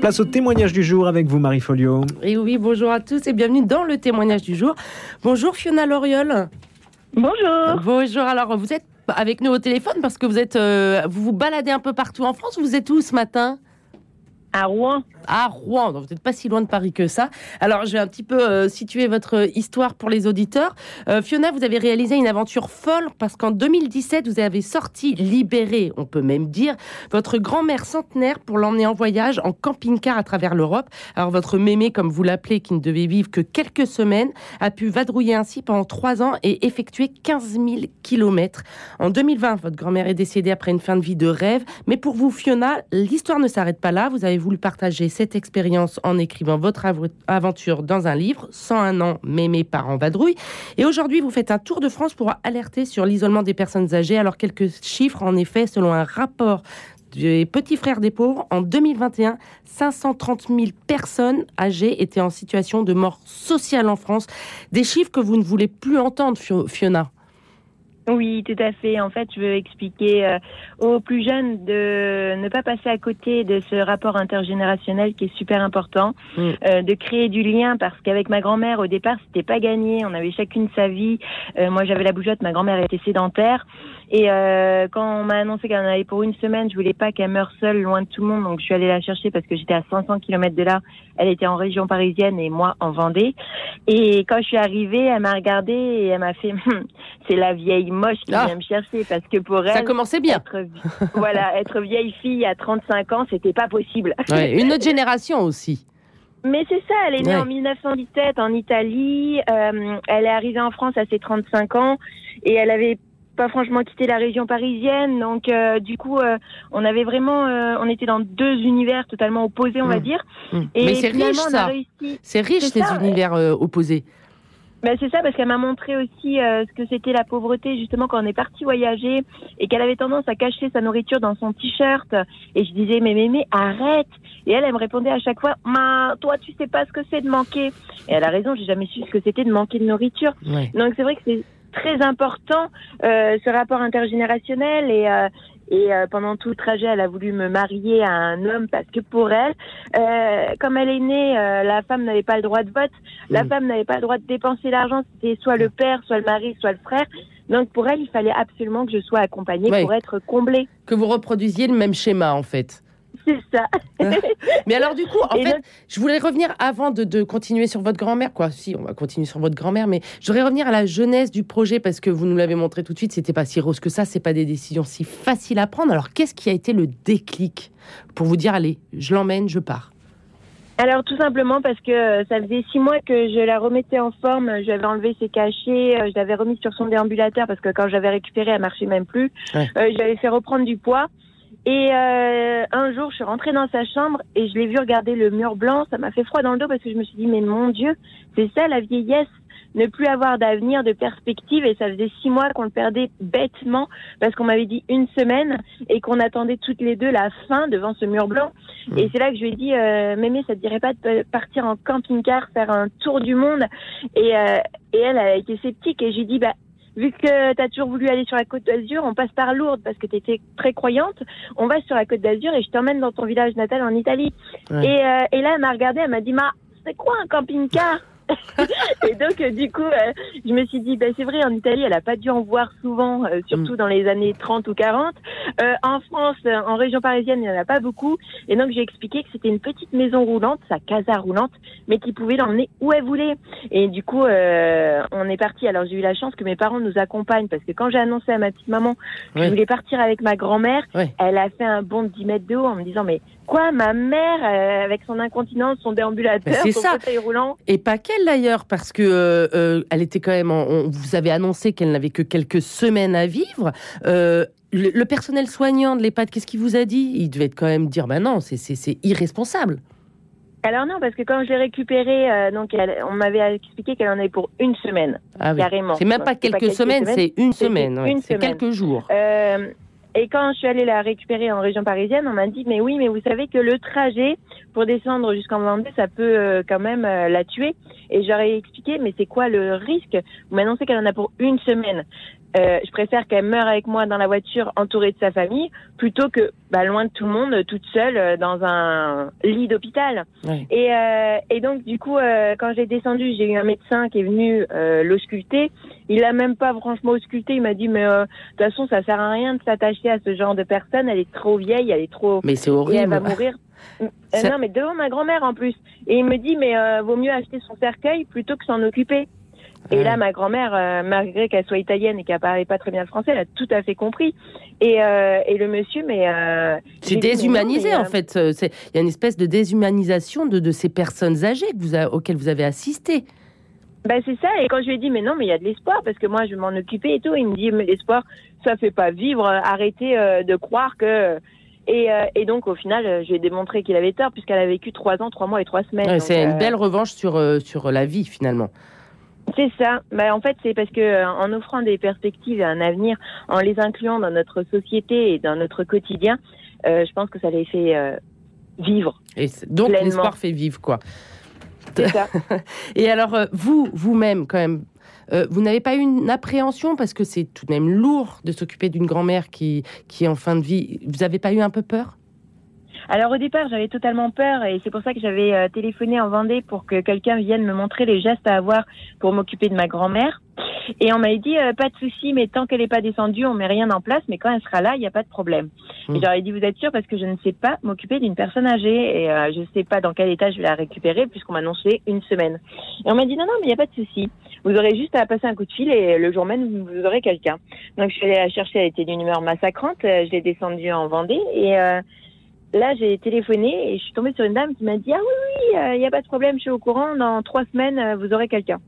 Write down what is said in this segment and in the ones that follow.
Place au témoignage du jour avec vous, Marie Folio. Et oui, bonjour à tous et bienvenue dans le témoignage du jour. Bonjour Fiona Loriol. Bonjour. Bonjour, alors vous êtes avec nous au téléphone parce que vous êtes, euh, vous vous baladez un peu partout en France. Vous êtes où ce matin? À Rouen. à Rouen. Donc vous n'êtes pas si loin de Paris que ça. Alors, je vais un petit peu euh, situer votre histoire pour les auditeurs. Euh, Fiona, vous avez réalisé une aventure folle parce qu'en 2017, vous avez sorti, libéré, on peut même dire, votre grand-mère centenaire pour l'emmener en voyage en camping-car à travers l'Europe. Alors, votre mémé, comme vous l'appelez, qui ne devait vivre que quelques semaines, a pu vadrouiller ainsi pendant trois ans et effectuer 15 000 kilomètres. En 2020, votre grand-mère est décédée après une fin de vie de rêve. Mais pour vous, Fiona, l'histoire ne s'arrête pas là. Vous avez voulu partager cette expérience en écrivant votre av- aventure dans un livre, 101 ans, mémé parents vadrouille. Et aujourd'hui, vous faites un tour de France pour alerter sur l'isolement des personnes âgées. Alors, quelques chiffres, en effet, selon un rapport des Petits Frères des Pauvres, en 2021, 530 000 personnes âgées étaient en situation de mort sociale en France. Des chiffres que vous ne voulez plus entendre, Fio- Fiona. Oui, tout à fait. En fait, je veux expliquer euh, aux plus jeunes de ne pas passer à côté de ce rapport intergénérationnel qui est super important, euh, de créer du lien parce qu'avec ma grand-mère, au départ, c'était pas gagné. On avait chacune sa vie. Euh, moi, j'avais la bougeotte, ma grand-mère était sédentaire. Et euh, quand on m'a annoncé qu'elle en avait pour une semaine, je voulais pas qu'elle meure seule, loin de tout le monde. Donc, je suis allée la chercher parce que j'étais à 500 km de là. Elle était en région parisienne et moi en Vendée. Et quand je suis arrivée, elle m'a regardée et elle m'a fait c'est la vieille moche qui Ah. vient me chercher parce que pour Ça elle commençait bien. être voilà, être vieille fille à 35 ans, c'était pas possible. Ouais, une autre génération aussi. Mais c'est ça, elle est née Ouais. en 1917 en Italie, euh, elle est arrivée en France à ses 35 ans et elle avait pas franchement quitté la région parisienne, donc euh, du coup euh, on avait vraiment, euh, on était dans deux univers totalement opposés, on va Mm. dire. Mm. Et Mais c'est riche, ça. réussi. C'est riche, ça, univers opposés. Ben, c'est ça, parce qu'elle m'a montré aussi euh, ce que c'était la pauvreté, justement, quand on est parti voyager et qu'elle avait tendance à cacher sa nourriture dans son t-shirt. Et je disais, mais mémé, arrête Et elle, elle me répondait à chaque fois, Ma, toi, tu sais pas ce que c'est de manquer. Et elle a raison, j'ai jamais su ce que c'était de manquer de nourriture. Ouais. Donc c'est vrai que c'est très important, euh, ce rapport intergénérationnel. Et, euh, et euh, pendant tout le trajet, elle a voulu me marier à un homme parce que pour elle, euh, comme elle est née, euh, la femme n'avait pas le droit de vote, la Mm. femme n'avait pas le droit de dépenser l'argent, c'était soit le père, soit le mari, soit le frère. Donc pour elle, il fallait absolument que je sois accompagnée Ouais. pour être comblée. Que vous reproduisiez le même schéma, en fait. C'est ça. Mais alors, du coup, en Et fait, je voulais revenir avant de, de continuer sur votre grand-mère. Quoi, si, on va continuer sur votre grand-mère, mais je voudrais revenir à la jeunesse du projet parce que vous nous l'avez montré tout de suite. C'était pas si rose que ça. C'est pas des décisions si faciles à prendre. Alors, qu'est-ce qui a été le déclic pour vous dire, allez, je l'emmène, je pars? Alors tout simplement parce que euh, ça faisait six mois que je la remettais en forme, je lui avais enlevé ses cachets, euh, je l'avais remise sur son déambulateur parce que quand j'avais récupéré, elle marchait même plus. Ouais. Euh, je fait reprendre du poids. Et euh, un jour, je suis rentrée dans sa chambre et je l'ai vu regarder le mur blanc. Ça m'a fait froid dans le dos parce que je me suis dit, mais mon Dieu, c'est ça la vieillesse ne plus avoir d'avenir, de perspective. Et ça faisait six mois qu'on le perdait bêtement parce qu'on m'avait dit une semaine et qu'on attendait toutes les deux la fin devant ce mur blanc. Et c'est là que je lui ai dit, euh, Mémé, ça te dirait pas de partir en camping-car, faire un tour du monde et, euh, et elle a été sceptique et j'ai dit, bah, vu que tu as toujours voulu aller sur la côte d'Azur, on passe par Lourdes parce que tu étais très croyante, on va sur la côte d'Azur et je t'emmène dans ton village natal en Italie. Ouais. Et, euh, et là, elle m'a regardée, elle m'a dit, Ma, c'est quoi un camping-car? et donc, euh, du coup, euh, je me suis dit, ben, c'est vrai, en Italie, elle a pas dû en voir souvent, euh, surtout dans les années 30 ou 40. Euh, en France, en région parisienne, il n'y en a pas beaucoup. Et donc, j'ai expliqué que c'était une petite maison roulante, sa casa roulante, mais qui pouvait l'emmener où elle voulait. Et du coup, euh, on est parti. Alors, j'ai eu la chance que mes parents nous accompagnent parce que quand j'ai annoncé à ma petite maman que Ouais. je voulais partir avec ma grand-mère, Ouais. elle a fait un bond de 10 mètres de haut en me disant, mais quoi, ma mère, euh, avec son incontinence, son déambulateur, Ben, c'est son ça. fauteuil roulant, Et pas qu'elle d'ailleurs, parce que euh, euh, elle était quand même. en- on vous avez annoncé qu'elle n'avait que quelques semaines à vivre. Euh, le, le personnel soignant de l'EHPAD, qu'est-ce qu'il vous a dit? Il devait quand même dire, bah non, c'est- irresponsable. Alors non, parce que quand je l'ai récupérée, euh, donc elle- on m'avait expliqué qu'elle en avait pour une semaine, Ah oui. carrément. C'est même Donc, pas quelques, semaines, c'est une semaine. ouais. C'est quelques jours. Euh, et quand je suis allée la récupérer en région parisienne, on m'a dit mais oui, mais vous savez que le trajet pour descendre jusqu'en Vendée, ça peut euh, quand même euh, la tuer. Et j'aurais expliqué mais c'est quoi le risque? Vous m'annoncez qu'elle en a pour une semaine. Euh, je préfère qu'elle meure avec moi dans la voiture, entourée de sa famille, plutôt que bah, loin de tout le monde, toute seule euh, dans un lit d'hôpital. Ouais. Et, euh, et donc du coup, euh, quand j'ai descendu, j'ai eu un médecin qui est venu euh, l'ausculter. Il a même pas franchement ausculté. Il m'a dit mais euh, de toute façon, ça sert à rien de s'attacher à ce genre de personne. Elle est trop vieille, elle est trop Mais c'est et elle va horrible. mourir. Euh, Ça- Non, mais devant ma grand-mère en plus. Et il me dit, mais euh, vaut mieux acheter son cercueil plutôt que s'en occuper. Et là, ma grand-mère, euh, malgré qu'elle soit italienne et qu'elle parlait pas très bien le français, elle a tout à fait compris. Et, euh, et le monsieur, mais euh, C'est j'ai déshumanisé en fait. Il y a une espèce de déshumanisation de, de ces personnes âgées que vous a- auxquelles vous avez assisté. Bah c'est ça. Et quand je lui ai dit, mais non, mais il y a de l'espoir parce que moi, je vais m'en occuper et tout. Il me dit, mais l'espoir, ça fait pas vivre. Arrêtez de croire que. Et, et donc au final, euh, je lui ai démontré qu'il avait tort puisqu'elle a vécu trois ans, trois mois et trois semaines. Ouais, c'est une belle revanche sur, sur la vie finalement. C'est ça. Bah, en fait, c'est parce que euh, en offrant des perspectives et un avenir, en les incluant dans notre société et dans notre quotidien, euh, je pense que ça les fait euh, vivre. Et donc l'espoir fait vivre quoi. C'est ça. Et alors vous, vous-même quand même, euh, vous n'avez pas eu une appréhension parce que c'est tout de même lourd de s'occuper d'une grand-mère qui, qui est en fin de vie? Vous n'avez pas eu un peu peur? Alors au départ, j'avais totalement peur et c'est pour ça que j'avais euh, téléphoné en Vendée pour que quelqu'un vienne me montrer les gestes à avoir pour m'occuper de ma grand-mère. Et on m'avait dit euh, pas de souci, mais tant qu'elle n'est pas descendue, on met rien en place. Mais quand elle sera là, il n'y a pas de problème. Et j'aurais dit vous êtes sûr parce que je ne sais pas m'occuper d'une personne âgée et euh, je ne sais pas dans quel état je vais la récupérer puisqu'on m'a annoncé une semaine. Et on m'a dit non non mais il n'y a pas de souci. Vous aurez juste à passer un coup de fil et le jour même vous, vous aurez quelqu'un. Donc je suis allée la chercher. Elle était d'une humeur massacrante. Euh, Je l'ai descendue en Vendée et euh, Là, j'ai téléphoné et je suis tombée sur une dame qui m'a dit Ah oui, oui, il n'y a pas de problème, je suis au courant, dans trois semaines, euh, vous aurez quelqu'un.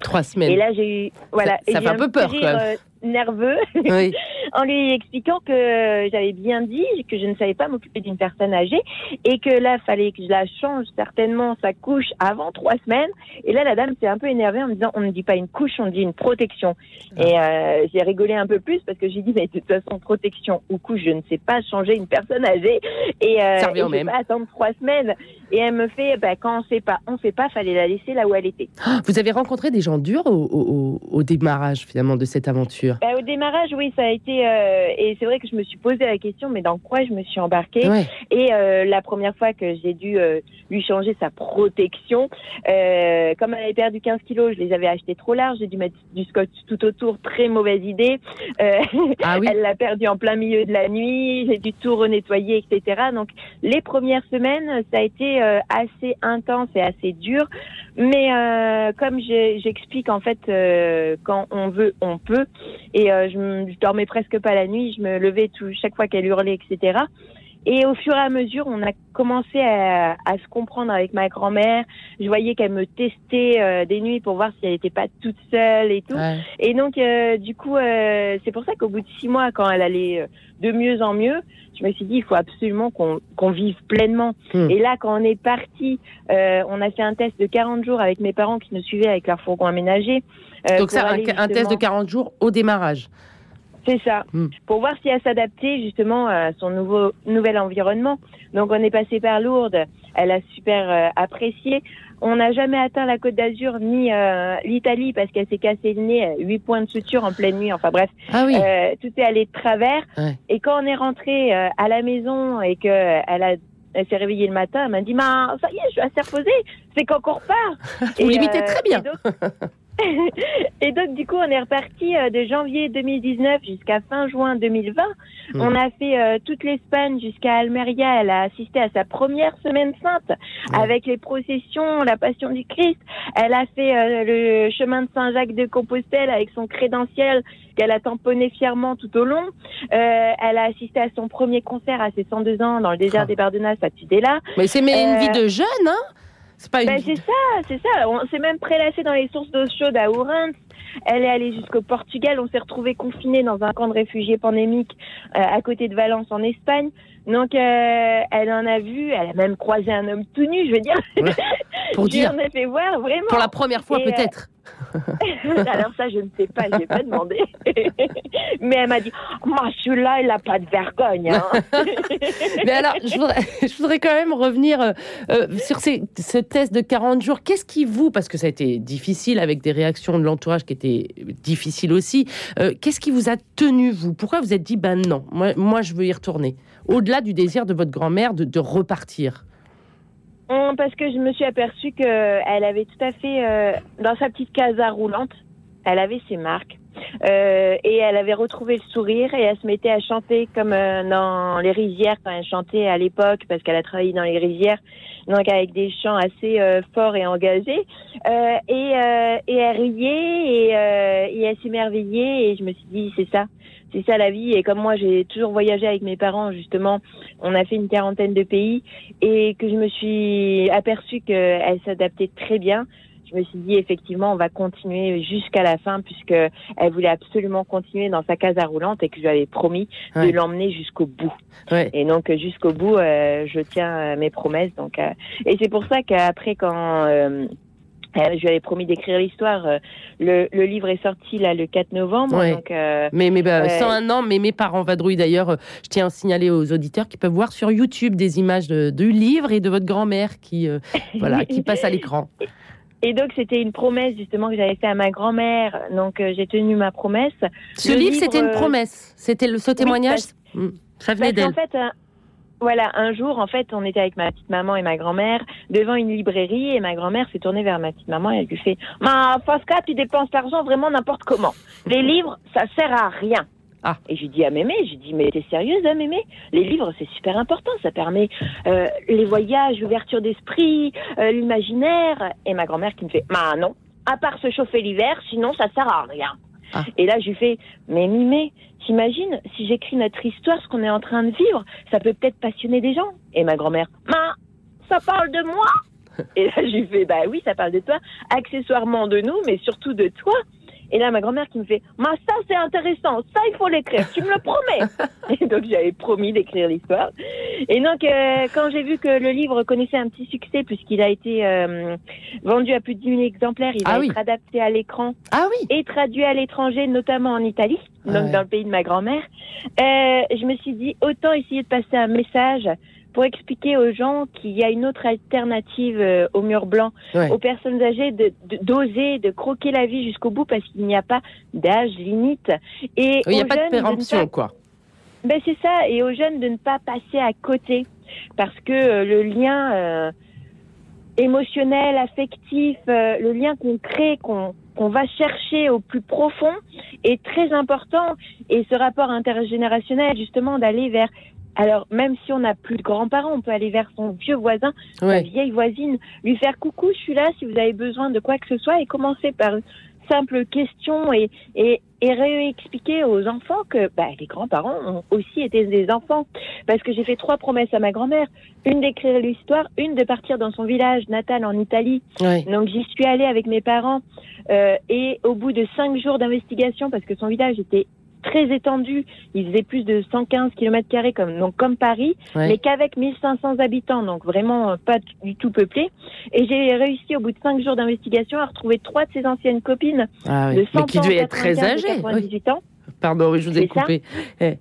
Trois semaines. Et là, j'ai eu. Voilà. ça fait un peu peur, rire, même. euh, nerveux Oui. en lui expliquant que j'avais bien dit que je ne savais pas m'occuper d'une personne âgée et que là, fallait que je la change certainement sa couche avant trois semaines. Et là, la dame s'est un peu énervée en me disant on ne dit pas une couche, on dit une protection. Ah. Et euh, j'ai rigolé un peu plus parce que j'ai dit mais de toute façon, protection ou couche, je ne sais pas changer une personne âgée. Et, euh, et je même. pas attendre trois semaines. Et elle me fait bah, quand on sait pas, on sait pas, fallait la laisser là où elle était. Vous avez rencontré des gens durs au, au- au démarrage finalement de cette aventure? Bah, au démarrage, oui, ça a été. euh, et c'est vrai que je me suis posé la question, mais dans quoi je me suis embarquée Ouais. Et euh, la première fois que j'ai dû euh, lui changer sa protection, euh, comme elle avait perdu 15 kilos, je les avais achetés trop larges, j'ai dû mettre du scotch tout autour, très mauvaise idée. Euh, Ah oui. Elle l'a perdu en plein milieu de la nuit, j'ai dû tout renettoyer, etc. Donc les premières semaines, ça a été euh, assez intense et assez dur. Mais euh, comme j'explique, en fait, euh, quand on veut, on peut. Et euh, je, je dormais presque pas la nuit, je me levais tout, chaque fois qu'elle hurlait, etc. Et au fur et à mesure, on a commencé à, à se comprendre avec ma grand-mère. Je voyais qu'elle me testait euh, des nuits pour voir si elle n'était pas toute seule et tout. Ouais. Et donc, euh, du coup, euh, c'est pour ça qu'au bout de six mois, quand elle allait euh, de mieux en mieux, je me suis dit, il faut absolument qu'on qu'on vive pleinement. Hmm. Et là, quand on est parti, euh, on a fait un test de 40 jours avec mes parents qui nous suivaient avec leur fourgon aménagé. euh, Donc ça, un, test de justement- 40 jours au démarrage. C'est ça. Hmm. Pour voir si elle s'adaptait justement à son nouveau nouvel environnement. Donc on est passé par Lourdes. Elle a super euh, apprécié. On n'a jamais atteint la Côte d'Azur ni euh, l'Italie parce qu'elle s'est cassé le nez, huit points de suture en pleine nuit. Enfin bref, Ah oui. euh, tout est allé de travers. Ouais. Et quand on est rentré euh, à la maison et que euh, elle a elle s'est réveillée le matin, elle m'a dit, Ma, ça y est, je suis assez reposée, c'est qu'on repart. Vous Et, l'imitez euh, très bien. Et donc, du coup, on est reparti euh, de janvier 2019 jusqu'à fin juin 2020. Mm. On a fait euh, toute l'Espagne jusqu'à Almeria. Elle a assisté à sa première semaine sainte avec les processions, la Passion du Christ. Elle a fait euh, le chemin de Saint-Jacques de Compostelle avec son crédentiel qu'elle a tamponné fièrement tout au long. Euh, elle a assisté à son premier concert à ses 102 ans dans le désert Ah. des Bardenas à Tudela. Mais c'est mais une Euh, vie de jeune, hein C'est pas une Ben, c'est ça, c'est ça. On s'est même prélassé dans les sources d'eau chaude à Ourense. Elle est allée jusqu'au Portugal. On s'est retrouvés confinés dans un camp de réfugiés pandémiques euh, à côté de Valence en Espagne. Donc, euh, elle en a vu, elle a même croisé un homme tout nu, je veux dire. Pour Je lui dire. en ai fait voir, vraiment. Pour la première fois, euh, peut-être. Alors ça, je ne sais pas, je n'ai pas demandé. Mais elle m'a dit, moi, celui-là, il n'a pas de vergogne. hein. Mais alors, je voudrais, quand même revenir euh, euh, sur ces, ce test de 40 jours. Qu'est-ce qui vous, parce que ça a été difficile avec des réactions de l'entourage qui étaient difficiles aussi, euh, qu'est-ce qui vous a tenu, vous? Pourquoi vous êtes dit, ben non, moi, moi je veux y retourner? Au-delà du désir de votre grand-mère de, de repartir. Hum, Parce que je me suis aperçue qu'elle avait tout à fait, euh, dans sa petite casa roulante, elle avait ses marques. Euh, et elle avait retrouvé le sourire et elle se mettait à chanter comme euh, dans les rizières quand elle chantait à l'époque parce qu'elle a travaillé dans les rizières donc avec des chants assez euh, forts et engagés Euh, et, euh, et elle riait et, euh, et elle s'émerveillait et je me suis dit c'est ça c'est ça la vie et comme moi j'ai toujours voyagé avec mes parents justement on a fait une quarantaine de pays et que je me suis aperçue qu'elle s'adaptait très bien je me suis dit effectivement on va continuer jusqu'à la fin puisque elle voulait absolument continuer dans sa casa roulante et que je lui avais promis Ouais. de l'emmener jusqu'au bout. Ouais. Et donc jusqu'au bout, euh, je tiens euh, mes promesses. Donc euh, et c'est pour ça qu'après quand euh, euh, je lui avais promis d'écrire l'histoire, euh, le, le livre est sorti là le 4 novembre. Ouais. Donc euh, Mais, mais bah, Ouais. 101 ans, mais mes parents vadrouillent d'ailleurs. Je tiens à signaler aux auditeurs qui peuvent voir sur YouTube des images de- du livre et de votre grand-mère qui, voilà, qui passe à l'écran. et donc c'était une promesse justement que j'avais fait à ma grand-mère. Donc j'ai tenu ma promesse. Ce Le livre, c'était une promesse. C'était le, ce témoignage. Hmm, ça venait Parce qu'en d'elle. fait, voilà, un jour, en fait, on était avec ma petite maman et ma grand-mère devant une librairie et ma grand-mère s'est tournée vers ma petite maman et elle lui fait Ma Fasca, tu dépenses l'argent vraiment n'importe comment. Les livres, ça sert à rien. Ah. Et j'ai dit à Mémé, j'ai dit mais t'es sérieuse hein, Mémé? Les livres c'est super important, ça permet euh, les voyages, l'ouverture d'esprit, euh, l'imaginaire. Et ma grand-mère qui me fait bah non, à part se chauffer l'hiver, sinon ça sert à rien. Ah. Et là je lui fais mais Mémé, t'imagines si j'écris notre histoire, ce qu'on est en train de vivre, ça peut peut-être passionner des gens. Et ma grand-mère, ma, ça parle de moi. Et là, je lui fais, bah oui, ça parle de toi, accessoirement de nous, mais surtout de toi. Et là, ma grand-mère qui me fait, ma, ça c'est intéressant, ça il faut l'écrire, tu me le promets. et donc j'avais promis d'écrire l'histoire. Et donc, euh, quand j'ai vu que le livre connaissait un petit succès, puisqu'il a été euh, vendu à plus de 10 000 exemplaires, il va Ah oui. être adapté à l'écran Ah oui. et traduit à l'étranger, notamment en Italie, donc Ouais. dans le pays de ma grand-mère. Euh, je me suis dit autant essayer de passer un message pour expliquer aux gens qu'il y a une autre alternative euh, au mur blanc, Ouais. aux personnes âgées de de- d'oser, de, croquer la vie jusqu'au bout parce qu'il n'y a pas d'âge limite. Et Il n'y a pas de péremption, pas- quoi. ben c'est ça, et aux jeunes de ne pas passer à côté, parce que euh, le lien euh, émotionnel, affectif, euh, le lien qu'on crée, qu'on qu'on va chercher au plus profond, est très important. Et ce rapport intergénérationnel, justement, d'aller vers... Alors, même si on n'a plus de grands-parents, on peut aller vers son vieux voisin, sa Ouais. vieille voisine, lui faire coucou, je suis là si vous avez besoin de quoi que ce soit, et commencer par une simple question et, et, et réexpliquer aux enfants que bah, les grands-parents ont aussi été des enfants. Parce que j'ai fait trois promesses à ma grand-mère. Une d'écrire l'histoire, une de partir dans son village natal en Italie. Donc j'y suis allée avec mes parents euh, et au bout de cinq jours d'investigation, parce que son village était très étendu, il faisait plus de 115 km carrés comme donc comme Paris, Ouais. mais qu'avec 1500 habitants, donc vraiment euh, pas du tout peuplé. Et j'ai réussi au bout de cinq jours d'investigation à retrouver trois de ses anciennes copines Ah oui. de 100 Mais qui ans, devait être très 95 et âgé. Oui. 98 ans. Pardon, oui, je vous ai coupé. Eh.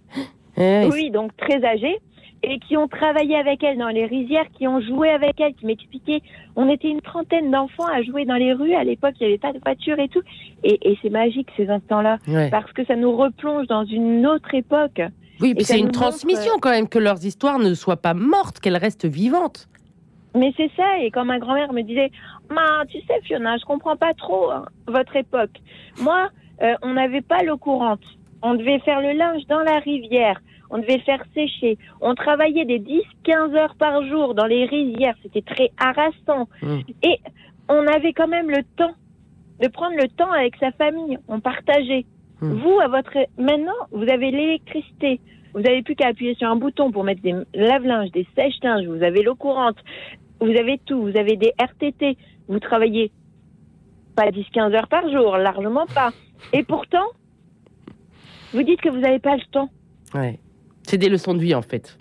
Eh, Oui, donc très âgées et qui ont travaillé avec elle dans les rizières, qui ont joué avec elle, qui m'expliquaient. On était une trentaine d'enfants à jouer dans les rues. À l'époque, il n'y avait pas de voiture et tout. Et, et c'est magique ces instants-là ouais. parce que ça nous replonge dans une autre époque. Oui, c'est une montre, transmission quand même, que leurs histoires ne soient pas mortes, qu'elles restent vivantes. Mais c'est ça. Et quand ma grand-mère me disait, Ma, tu sais, Fiona, je comprends pas trop hein, votre époque. Moi, euh, on n'avait pas l'eau courante. On devait faire le linge dans la rivière. On devait le faire sécher. On travaillait des 10-15 heures par jour dans les rizières. C'était très harassant. Mm. Et on avait quand même le temps de prendre le temps avec sa famille. On partageait. Mm. Vous, à votre maintenant, vous avez l'électricité. Vous n'avez plus qu'à appuyer sur un bouton pour mettre des lave-linges, des sèche-linges. Vous avez l'eau courante. Vous avez tout. Vous avez des RTT. Vous travaillez pas 10-15 heures par jour, largement pas. Et pourtant, vous dites que vous n'avez pas le temps. Ouais. C'est des leçons de vie, en fait.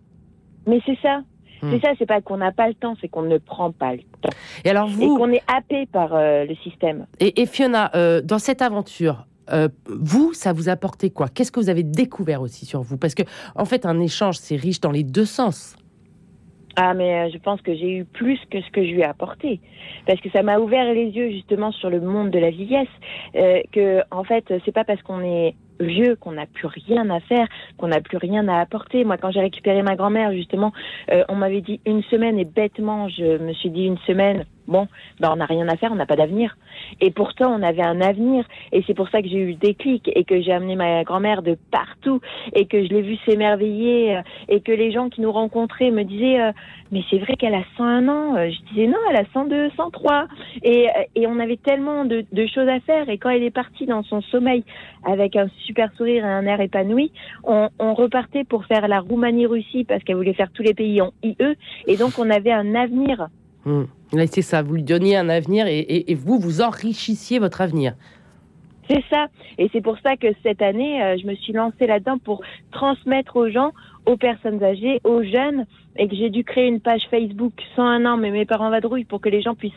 Mais c'est ça. Hmm. C'est ça, c'est pas qu'on n'a pas le temps, c'est qu'on ne prend pas le temps. Et alors Et vous, qu'on est happé par euh, le système. et, et Fiona, euh, dans cette aventure, euh, vous, ça vous a apporté quoi? Qu'est-ce que vous avez découvert aussi sur vous? Parce que, en fait, un échange, c'est riche dans les deux sens. Ah, mais je pense que j'ai eu plus que ce que je lui ai apporté. Parce que ça m'a ouvert les yeux justement sur le monde de la vieillesse. Que, en fait, c'est pas parce qu'on est vieux qu'on n'a plus rien à faire, qu'on n'a plus rien à apporter. Moi, quand j'ai récupéré ma grand-mère, justement, euh, on m'avait dit une semaine et bêtement, je me suis dit une semaine. Bon, ben on n'a rien à faire, on n'a pas d'avenir. Et pourtant, on avait un avenir. Et c'est pour ça que j'ai eu le déclic et que j'ai amené ma grand-mère de partout et que je l'ai vue s'émerveiller euh, et que les gens qui nous rencontraient me disaient euh, mais c'est vrai qu'elle a 101 ans. Euh, Je disais non, elle a 102, 103. Et, euh, et on avait tellement de, de choses à faire. Et quand elle est partie dans son sommeil avec un super sourire et un air épanoui, on, on repartait pour faire la Roumanie-Russie parce qu'elle voulait faire tous les pays en IE. Et donc on avait un avenir. Là, c'est ça, vous lui donniez un avenir et vous, vous enrichissiez votre avenir. C'est ça. Et c'est pour ça que cette année, euh, je me suis lancée là-dedans pour transmettre aux gens, aux personnes âgées, aux jeunes, et que j'ai dû créer une page Facebook 101 ans, mais mes parents vadrouillent pour que les gens puissent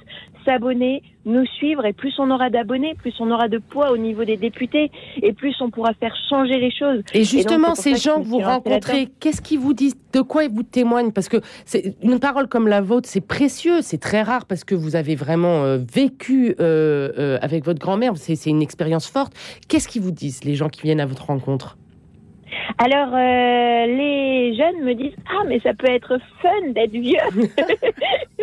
s'abonner, nous suivre, et plus on aura d'abonnés, plus on aura de poids au niveau des députés, et plus on pourra faire changer les choses. Et justement, ces gens que vous rencontrez, qu'est-ce qu'ils vous disent De quoi ils vous témoignent? Parce que une parole comme la vôtre, c'est précieux, c'est très rare parce que vous avez vraiment euh, vécu euh, euh, avec votre grand-mère. C'est une expérience forte. Qu'est-ce qu'ils vous disent, les gens qui viennent à votre rencontre? Alors, euh, les jeunes me disent Ah, mais ça peut être fun d'être vieux.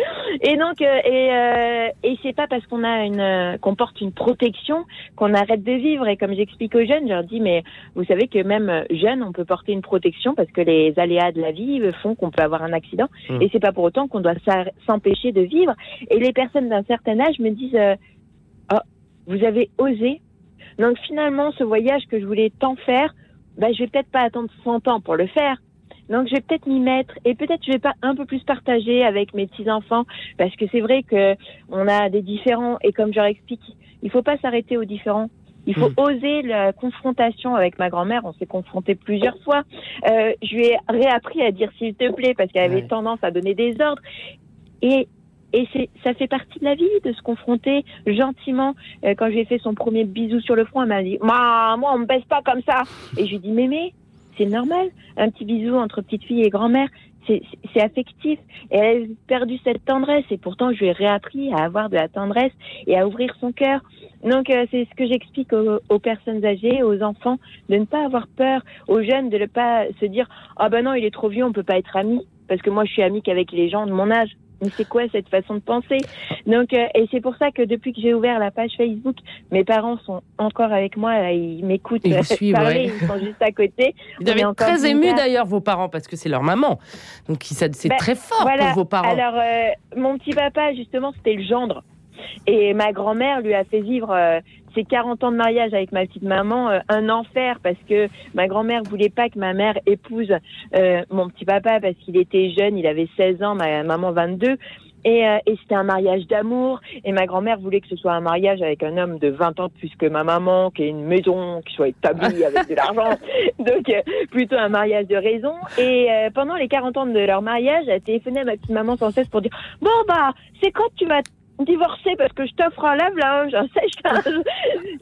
et donc, euh, et, euh, et c'est pas parce qu'on a une, euh, qu'on porte une protection qu'on arrête de vivre. Et comme j'explique aux jeunes, je leur dis Mais vous savez que même euh, jeune, on peut porter une protection parce que les aléas de la vie font qu'on peut avoir un accident. Mm. Et c'est pas pour autant qu'on doit s'empêcher de vivre. Et les personnes d'un certain âge me disent euh, Ah, vous avez osé. Donc finalement, ce voyage que je voulais tant faire, bah, je vais peut-être pas attendre 100 ans pour le faire. Donc je vais peut-être m'y mettre et peut-être je vais pas un peu plus partager avec mes petits enfants parce que c'est vrai que on a des différents et comme je leur explique, il faut pas s'arrêter aux différents. Il faut Mm. oser la confrontation avec ma grand-mère. On s'est confronté plusieurs fois. Euh, je lui ai réappris à dire s'il te plaît parce qu'elle avait Ouais. tendance à donner des ordres. Et et ça fait partie de la vie de se confronter gentiment. Euh, quand j'ai fait son premier bisou sur le front, elle m'a dit "Moi, moi, on me baisse pas comme ça." Et je lui dis "Mémé, c'est normal. Un petit bisou entre petite fille et grand-mère, c'est affectif. Et elle a perdu cette tendresse. Et pourtant, je lui ai réappris à avoir de la tendresse et à ouvrir son cœur. Donc, euh, c'est ce que j'explique aux, aux personnes âgées, aux enfants, de ne pas avoir peur, aux jeunes de ne pas se dire ah ben non, il est trop vieux, on peut pas être amis. Parce que moi, je suis amie qu'avec les gens de mon âge. Mais c'est quoi cette façon de penser? Donc, euh, et c'est pour ça que depuis que j'ai ouvert la page Facebook, mes parents sont encore avec moi, là, ils m'écoutent Ils euh, parler, ouais. ils sont juste à côté. Est avez encore très ému contact. d'ailleurs vos parents parce que c'est leur maman. Donc c'est Ben, très fort voilà. pour vos parents. Alors, euh, mon petit papa, justement, c'était le gendre. Et ma grand-mère lui a fait vivre euh, ses 40 ans de mariage avec ma petite maman euh, un enfer parce que ma grand-mère voulait pas que ma mère épouse euh, mon petit papa parce qu'il était jeune, il avait 16 ans, ma maman 22. Et, euh, et c'était un mariage d'amour. Et ma grand-mère voulait que ce soit un mariage avec un homme de 20 ans plus que ma maman, qui ait une maison, qui soit établie avec de l'argent. Donc, euh, plutôt un mariage de raison. Et euh, pendant les 40 ans de leur mariage, elle téléphonait à ma petite maman sans cesse pour dire Bon, bah, c'est quand tu vas divorcer parce que je t'offre un lave-linge, un sèche-linge.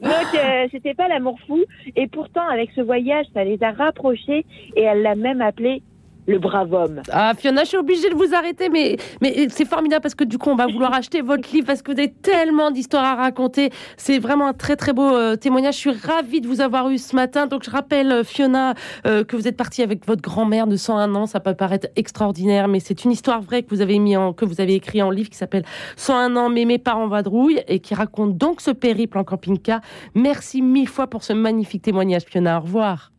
Donc, euh, c'était pas l'amour fou. Et pourtant, avec ce voyage, ça les a rapprochés. Et elle l'a même appelé le brave homme. Ah Fiona, je suis obligée de vous arrêter, mais, mais c'est formidable parce que du coup, on va vouloir acheter votre livre parce que vous avez tellement d'histoires à raconter. C'est vraiment un très très beau euh, témoignage. Je suis ravie de vous avoir eu ce matin. Donc je rappelle, euh, Fiona, euh, que vous êtes partie avec votre grand-mère de 101 ans. Ça peut paraître extraordinaire, mais c'est une histoire vraie que vous avez mis en, que vous avez écrit en livre qui s'appelle 101 ans, mais mes parents vadrouillent et qui raconte donc ce périple en camping-car. Merci mille fois pour ce magnifique témoignage, Fiona. Au revoir.